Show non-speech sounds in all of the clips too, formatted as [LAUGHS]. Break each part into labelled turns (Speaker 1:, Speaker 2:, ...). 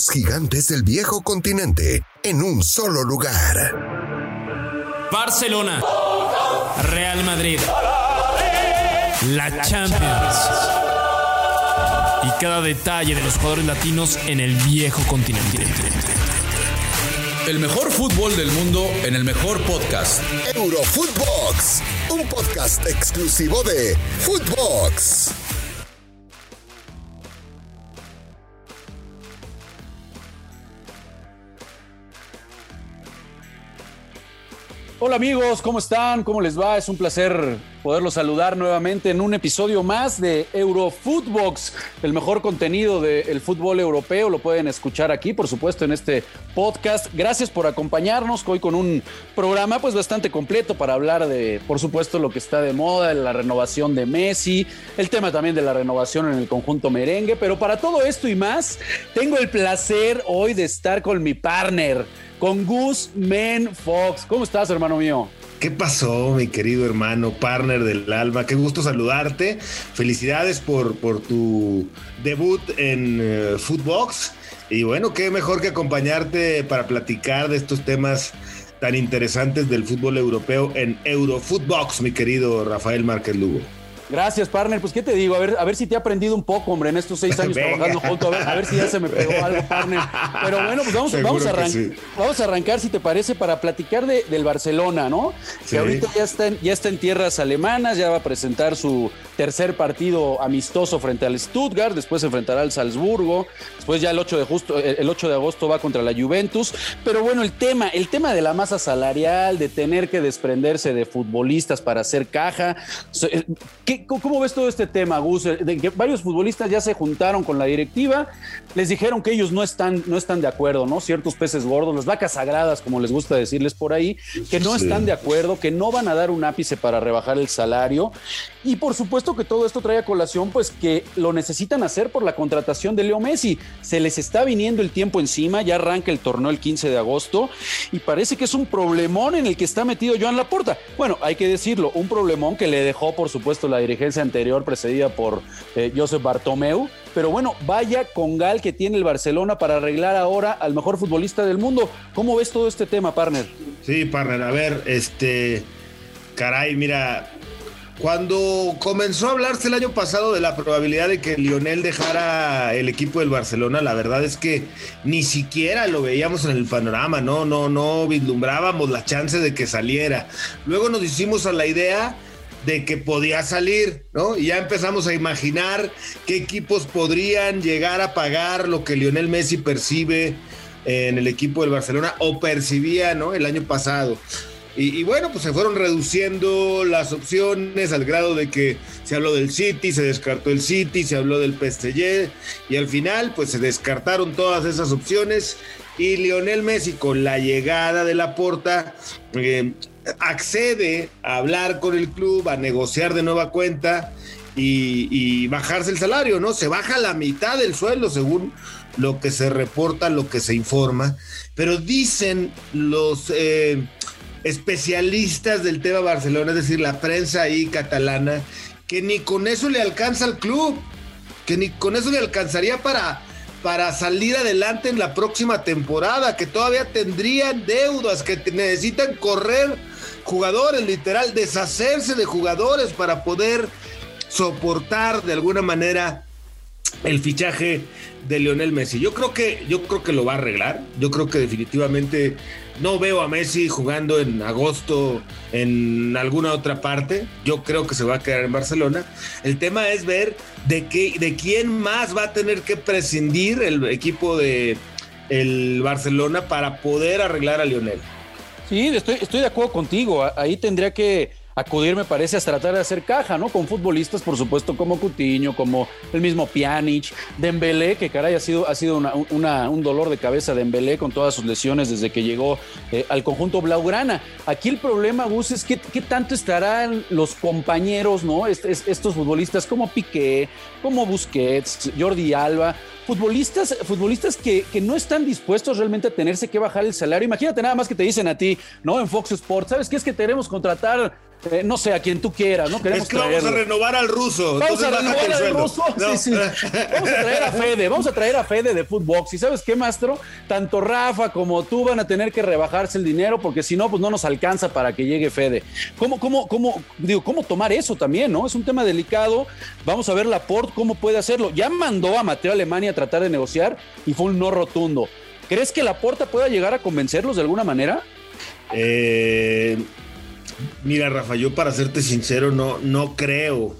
Speaker 1: los gigantes del viejo continente en un solo lugar.
Speaker 2: Barcelona, Real Madrid, la Champions y cada detalle de los jugadores latinos en el viejo continente.
Speaker 3: El mejor fútbol del mundo en el mejor podcast.
Speaker 1: Eurofootbox, un podcast exclusivo de Footbox.
Speaker 4: Hola amigos, ¿cómo están? ¿Cómo les va? Es un placer poderlos saludar nuevamente en un episodio más de Eurofootbox, el mejor contenido del fútbol europeo. Lo pueden escuchar aquí, por supuesto, en este podcast. Gracias por acompañarnos hoy con un programa pues bastante completo para hablar de, por supuesto, lo que está de moda, la renovación de Messi, el tema también de la renovación en el conjunto merengue. Pero para todo esto y más, tengo el placer hoy de estar con mi partner con Gus Men Fox. ¿Cómo estás, hermano mío?
Speaker 5: ¿Qué pasó, mi querido hermano, partner del alma? Qué gusto saludarte. Felicidades por, por tu debut en uh, Footbox. Y bueno, qué mejor que acompañarte para platicar de estos temas tan interesantes del fútbol europeo en Eurofootbox, mi querido Rafael Márquez Lugo.
Speaker 4: Gracias, partner. Pues, ¿qué te digo? A ver, a ver si te he aprendido un poco, hombre, en estos seis años [LAUGHS] trabajando junto. A ver, a ver si ya se me pegó algo, [LAUGHS] partner. Pero bueno, pues vamos, vamos, a, arrancar, sí. vamos a arrancar, si te parece, para platicar de, del Barcelona, ¿no? Sí. Que ahorita ya está, en, ya está en tierras alemanas, ya va a presentar su tercer partido amistoso frente al Stuttgart, después se enfrentará al Salzburgo, después ya el 8 de, justo, el 8 de agosto va contra la Juventus. Pero bueno, el tema, el tema de la masa salarial, de tener que desprenderse de futbolistas para hacer caja. ¿Qué, ¿Cómo ves todo este tema, Gus? De que varios futbolistas ya se juntaron con la directiva, les dijeron que ellos no están, no están de acuerdo, ¿no? Ciertos peces gordos, las vacas sagradas, como les gusta decirles por ahí, que no sí. están de acuerdo, que no van a dar un ápice para rebajar el salario. Y por supuesto que todo esto trae a colación, pues que lo necesitan hacer por la contratación de Leo Messi. Se les está viniendo el tiempo encima, ya arranca el torneo el 15 de agosto y parece que es un problemón en el que está metido Joan Laporta. Bueno, hay que decirlo, un problemón que le dejó, por supuesto, la dirigencia anterior precedida por eh, Josep Bartomeu. Pero bueno, vaya con Gal que tiene el Barcelona para arreglar ahora al mejor futbolista del mundo. ¿Cómo ves todo este tema, partner?
Speaker 5: Sí, partner, a ver, este, caray, mira, cuando comenzó a hablarse el año pasado de la probabilidad de que Lionel dejara el equipo del Barcelona, la verdad es que ni siquiera lo veíamos en el panorama, no, no, no vislumbrábamos la chance de que saliera. Luego nos hicimos a la idea de que podía salir, ¿no? Y ya empezamos a imaginar qué equipos podrían llegar a pagar lo que Lionel Messi percibe en el equipo del Barcelona o percibía, ¿no? El año pasado. Y, bueno, pues se fueron reduciendo las opciones al grado de que se habló del City, se descartó el City, se habló del PSG y al final pues se descartaron todas esas opciones y Lionel Messi con la llegada de la porta eh, accede a hablar con el club, a negociar de nueva cuenta y, bajarse el salario, ¿no? Se baja la mitad del sueldo según lo que se reporta, lo que se informa, pero dicen los... Eh, especialistas del tema Barcelona, es decir, la prensa ahí catalana, que ni con eso le alcanza al club, que ni con eso le alcanzaría para, para salir adelante en la próxima temporada, que todavía tendrían deudas, que necesitan correr jugadores, literal, deshacerse de jugadores para poder soportar de alguna manera el fichaje de Lionel Messi. Yo creo que yo creo que lo va a arreglar. Yo creo que definitivamente no veo a Messi jugando en agosto en alguna otra parte. Yo creo que se va a quedar en Barcelona. El tema es ver de qué de quién más va a tener que prescindir el equipo de el Barcelona para poder arreglar a Lionel.
Speaker 4: Sí, estoy, estoy de acuerdo contigo. Ahí tendría que acudir, me parece, a tratar de hacer caja, ¿no? Con futbolistas, por supuesto, como Cutiño, como el mismo Pjanic, Dembélé, que caray ha sido, ha sido una, un dolor de cabeza Dembélé con todas sus lesiones desde que llegó eh, al conjunto Blaugrana. Aquí el problema, Gus, es que qué tanto estarán los compañeros, ¿no? Est est estos futbolistas como Piqué, como Busquets, Jordi Alba, futbolistas, futbolistas que, que, no están dispuestos realmente a tenerse que bajar el salario. Imagínate nada más que te dicen a ti, ¿no? En Fox Sports, ¿sabes qué es que tenemos contratar eh, no sé, a quien tú quieras, ¿no?
Speaker 5: Queremos es que vamos a renovar al ruso.
Speaker 4: Vamos a renovar al ruso. Sí, sí. Vamos a traer a Fede, vamos a traer a Fede de Footbox. ¿Y sabes qué, Mastro? Tanto Rafa como tú van a tener que rebajarse el dinero porque si no, pues no nos alcanza para que llegue Fede. ¿Cómo, cómo, cómo, digo, cómo tomar eso también, no? Es un tema delicado. Vamos a ver Laporte cómo puede hacerlo. Ya mandó a Mateo Alemania a tratar de negociar y fue un no rotundo. ¿Crees que Laporta pueda llegar a convencerlos de alguna manera?
Speaker 5: Eh, Mira, Rafa, yo para serte sincero, no, no creo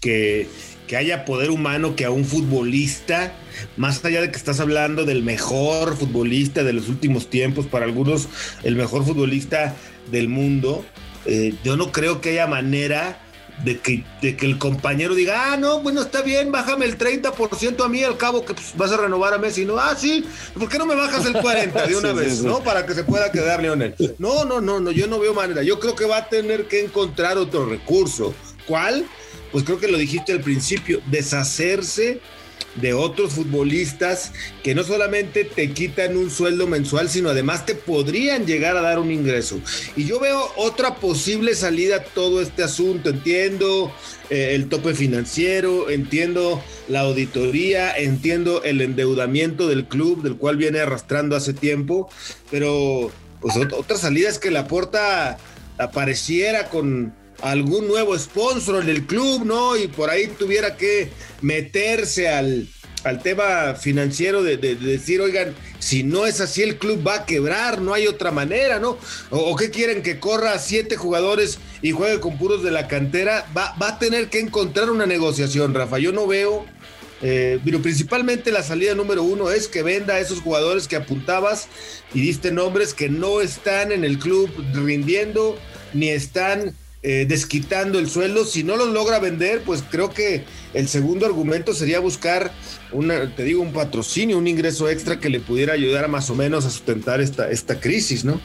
Speaker 5: que, que haya poder humano que a un futbolista, más allá de que estás hablando del mejor futbolista de los últimos tiempos, para algunos el mejor futbolista del mundo, eh, yo no creo que haya manera de que, de que el compañero diga, ah, no, bueno, está bien, bájame el 30% a mí, al cabo que pues, vas a renovar a Messi. No, ah, sí, ¿por qué no me bajas el 40% de [LAUGHS] una vez, no? Para que se pueda quedar Leonel. No, no, no, no, yo no veo manera. Yo creo que va a tener que encontrar otro recurso. ¿Cuál? Pues creo que lo dijiste al principio, deshacerse de otros futbolistas que no solamente te quitan un sueldo mensual, sino además te podrían llegar a dar un ingreso. Y yo veo otra posible salida a todo este asunto. Entiendo eh, el tope financiero, entiendo la auditoría, entiendo el endeudamiento del club, del cual viene arrastrando hace tiempo, pero pues otra salida es que la puerta apareciera con algún nuevo sponsor en el club, ¿no? Y por ahí tuviera que meterse al, al tema financiero de, decir, oigan, si no es así el club va a quebrar, no hay otra manera, ¿no? O, qué quieren que corra siete jugadores y juegue con puros de la cantera, va, va a tener que encontrar una negociación, Rafa. Yo no veo, eh, pero principalmente la salida número uno es que venda a esos jugadores que apuntabas y diste nombres que no están en el club rindiendo ni están eh, desquitando el sueldo. Si no los logra vender, pues creo que el segundo argumento sería buscar, una, te digo, un patrocinio, un ingreso extra que le pudiera ayudar a más o menos a sustentar esta, esta crisis, ¿no?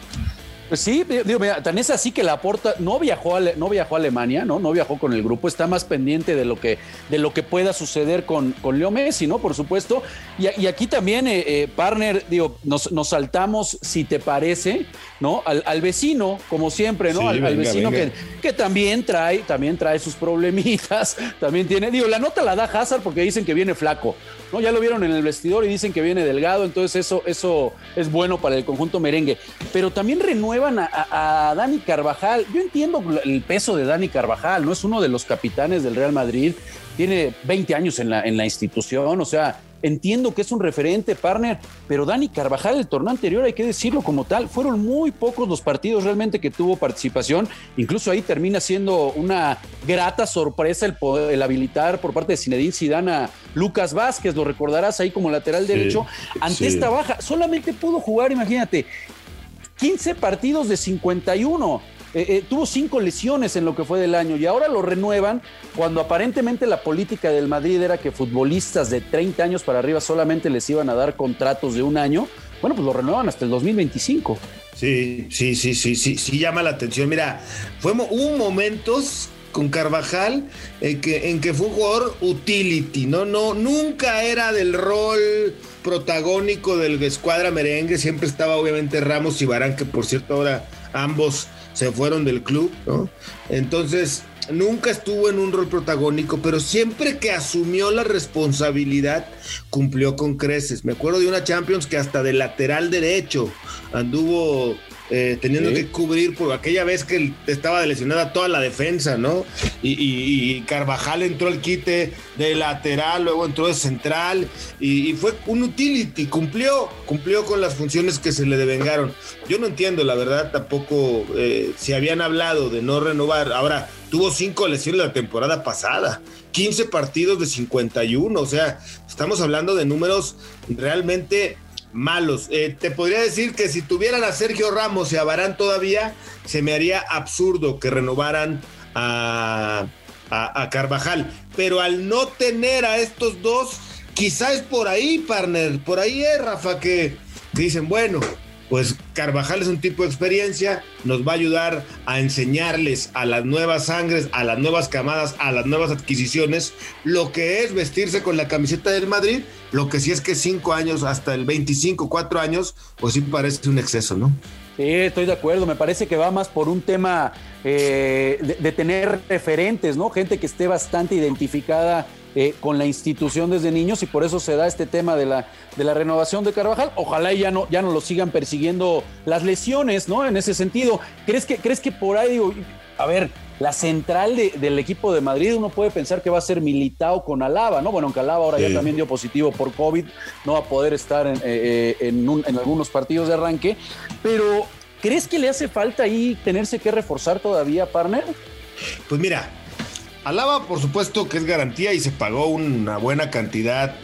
Speaker 4: Pues sí, digo, mira, tan es así que la porta no viajó a, no viajó a Alemania, ¿no? No viajó con el grupo, está más pendiente de lo que, de lo que pueda suceder con, con Leo Messi, ¿no? Por supuesto. Y, aquí también, eh, eh, partner, digo, nos, nos, saltamos, si te parece, ¿no? Al, vecino, como siempre, ¿no? al, vecino Que, que también trae, también trae sus problemitas, [LAUGHS] también tiene, digo, la nota la da Hazard porque dicen que viene flaco, ¿no? Ya lo vieron en el vestidor y dicen que viene delgado, entonces eso, eso es bueno para el conjunto merengue. Pero también renuevan a, Dani Carvajal. Yo entiendo el peso de Dani Carvajal, ¿no? Es uno de los capitanes del Real Madrid, tiene 20 años en la, en la institución, o sea, Entiendo que es un referente, partner, pero Dani Carvajal, el torneo anterior, hay que decirlo como tal, fueron muy pocos los partidos realmente que tuvo participación. Incluso ahí termina siendo una grata sorpresa el, habilitar por parte de Zinedine Zidane a Lucas Vázquez, lo recordarás ahí como lateral derecho. Ante esta baja, solamente pudo jugar, imagínate, 15 partidos de 51 eh, eh, tuvo cinco lesiones en lo que fue del año y ahora lo renuevan cuando aparentemente la política del Madrid era que futbolistas de 30 años para arriba solamente les iban a dar contratos de un año. Bueno, pues lo renuevan hasta el 2025.
Speaker 5: Sí, sí, sí, sí, sí, sí llama la atención. Mira, fue, hubo momentos con Carvajal en que, en que fue un jugador utility, ¿no? no Nunca era del rol protagónico del escuadra merengue, siempre estaba obviamente Ramos y Barán, que por cierto ahora ambos se fueron del club, ¿no? Entonces, nunca estuvo en un rol protagónico, pero siempre que asumió la responsabilidad, cumplió con creces. Me acuerdo de una Champions que hasta de lateral derecho anduvo eh, teniendo que cubrir por aquella vez que estaba lesionada toda la defensa, ¿no? Y, Carvajal entró al quite de lateral, luego entró de central y, fue un utility, cumplió, cumplió con las funciones que se le devengaron. Yo no entiendo, la verdad, tampoco eh, si habían hablado de no renovar. Ahora, tuvo cinco lesiones la temporada pasada, 15 partidos de 51, o sea, estamos hablando de números realmente malos. Eh, te podría decir que si tuvieran a Sergio Ramos y a Barán todavía, se me haría absurdo que renovaran a, a, Carvajal. Pero al no tener a estos dos, quizás por ahí, partner. Por ahí es, Rafa, que dicen, bueno, pues Carvajal es un tipo de experiencia, nos va a ayudar a enseñarles a las nuevas sangres, a las nuevas camadas, a las nuevas adquisiciones, lo que es vestirse con la camiseta del Madrid, lo que sí es que cinco años hasta el 25, cuatro años, pues sí parece un exceso, ¿no?
Speaker 4: Sí, estoy de acuerdo. Me parece que va más por un tema eh, de, tener referentes, ¿no? Gente que esté bastante identificada eh, con la institución desde niños y por eso se da este tema de la, de la renovación de Carvajal. Ojalá ya no, ya no lo sigan persiguiendo las lesiones, ¿no? En ese sentido. ¿Crees que, crees que por ahí, digo, a ver, la central del equipo de Madrid, uno puede pensar que va a ser Militao con Alaba, ¿no? Bueno, aunque Alaba ahora ya también dio positivo por COVID, no va a poder estar en, eh, en, en algunos partidos de arranque, pero ¿crees que le hace falta ahí tenerse que reforzar todavía, partner?
Speaker 5: Pues mira, Alaba, por supuesto que es garantía y se pagó una buena cantidad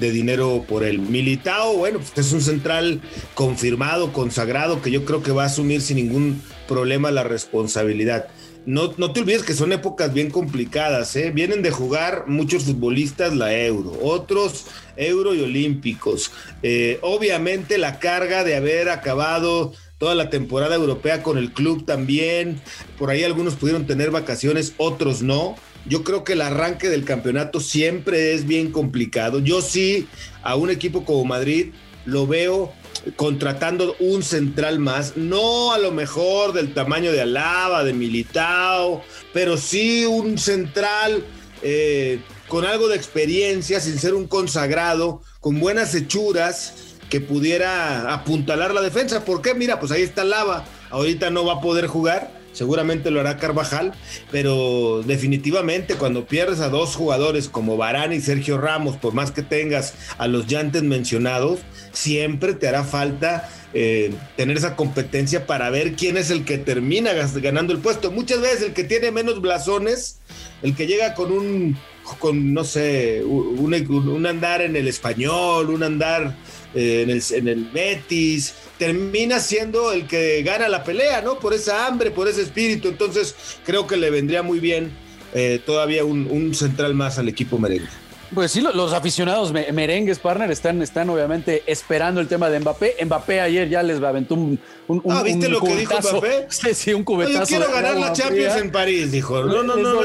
Speaker 5: de dinero por el Militao. Bueno, pues es un central confirmado, consagrado, que yo creo que va a asumir sin ningún problema la responsabilidad. No, no te olvides que son épocas bien complicadas, ¿eh? Vienen de jugar muchos futbolistas la Euro, otros Euro y Olímpicos. Eh, obviamente la carga de haber acabado toda la temporada europea con el club también. Por ahí algunos pudieron tener vacaciones, otros no. Yo creo que el arranque del campeonato siempre es bien complicado. Yo sí, a un equipo como Madrid, lo veo contratando un central más, no a lo mejor del tamaño de Alaba, de Militao, pero sí un central eh, con algo de experiencia, sin ser un consagrado, con buenas hechuras, que pudiera apuntalar la defensa. ¿Por qué? Mira, pues ahí está Lava, ahorita no va a poder jugar seguramente lo hará Carvajal, pero definitivamente cuando pierdes a dos jugadores como Barán y Sergio Ramos, por más que tengas a los ya antes mencionados, siempre te hará falta eh, tener esa competencia para ver quién es el que termina ganando el puesto. Muchas veces el que tiene menos blasones, el que llega con un, con no sé, un, andar en el español, un andar eh, en, el, en el Betis, termina siendo el que gana la pelea, ¿no? Por esa hambre, por ese espíritu. Entonces, creo que le vendría muy bien eh, todavía un, central más al equipo merengue.
Speaker 4: Pues sí, los aficionados merengues, partner, están, están obviamente esperando el tema de Mbappé. Mbappé ayer ya les aventó un, un,
Speaker 5: ah, ¿viste lo que dijo Mbappé? [LAUGHS]
Speaker 4: Sí, sí, un cubetazo.
Speaker 5: yo quiero ganar la Champions en París, dijo. No, no, no.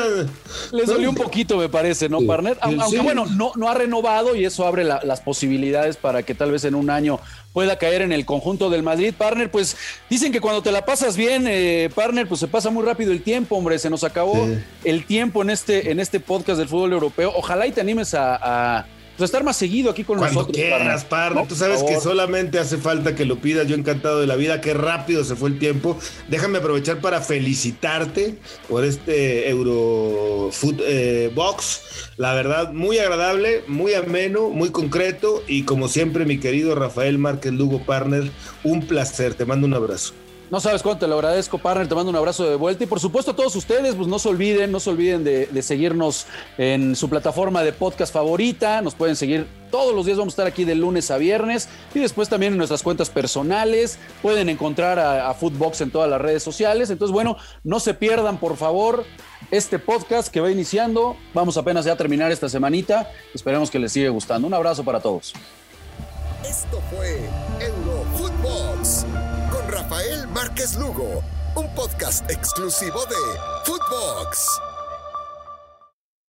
Speaker 4: Les dolió un poquito, me parece, ¿no, partner? Aunque bueno, no, no ha renovado y eso abre las posibilidades para que tal vez en un año pueda caer en el conjunto del Madrid. Partner, pues dicen que cuando te la pasas bien, eh, partner, pues se pasa muy rápido el tiempo, hombre. Se nos acabó el tiempo en este, en este podcast del fútbol europeo. Ojalá y te animes a pues estar más seguido aquí con
Speaker 5: Cuando
Speaker 4: nosotros.
Speaker 5: quieras, par. Tú sabes que solamente hace falta que lo pidas. Yo encantado de la vida. Qué rápido se fue el tiempo. Déjame aprovechar para felicitarte por este Eurofoot eh, Box. La verdad, muy agradable, muy ameno, muy concreto. Y como siempre, mi querido Rafael Márquez Lugo Partner, un placer. Te mando un abrazo.
Speaker 4: No sabes cuánto te lo agradezco, partner. Te mando un abrazo de vuelta. Y por supuesto, a todos ustedes, pues no se olviden, no se olviden de, seguirnos en su plataforma de podcast favorita. Nos pueden seguir todos los días. Vamos a estar aquí de lunes a viernes. Y después también en nuestras cuentas personales. Pueden encontrar a, Footbox en todas las redes sociales. Entonces, bueno, no se pierdan, por favor, este podcast que va iniciando. Vamos apenas ya a terminar esta semanita. Esperemos que les siga gustando. Un abrazo para todos.
Speaker 1: Esto fue Eurofootbox Rafael Márquez Lugo, un podcast exclusivo de Footbox.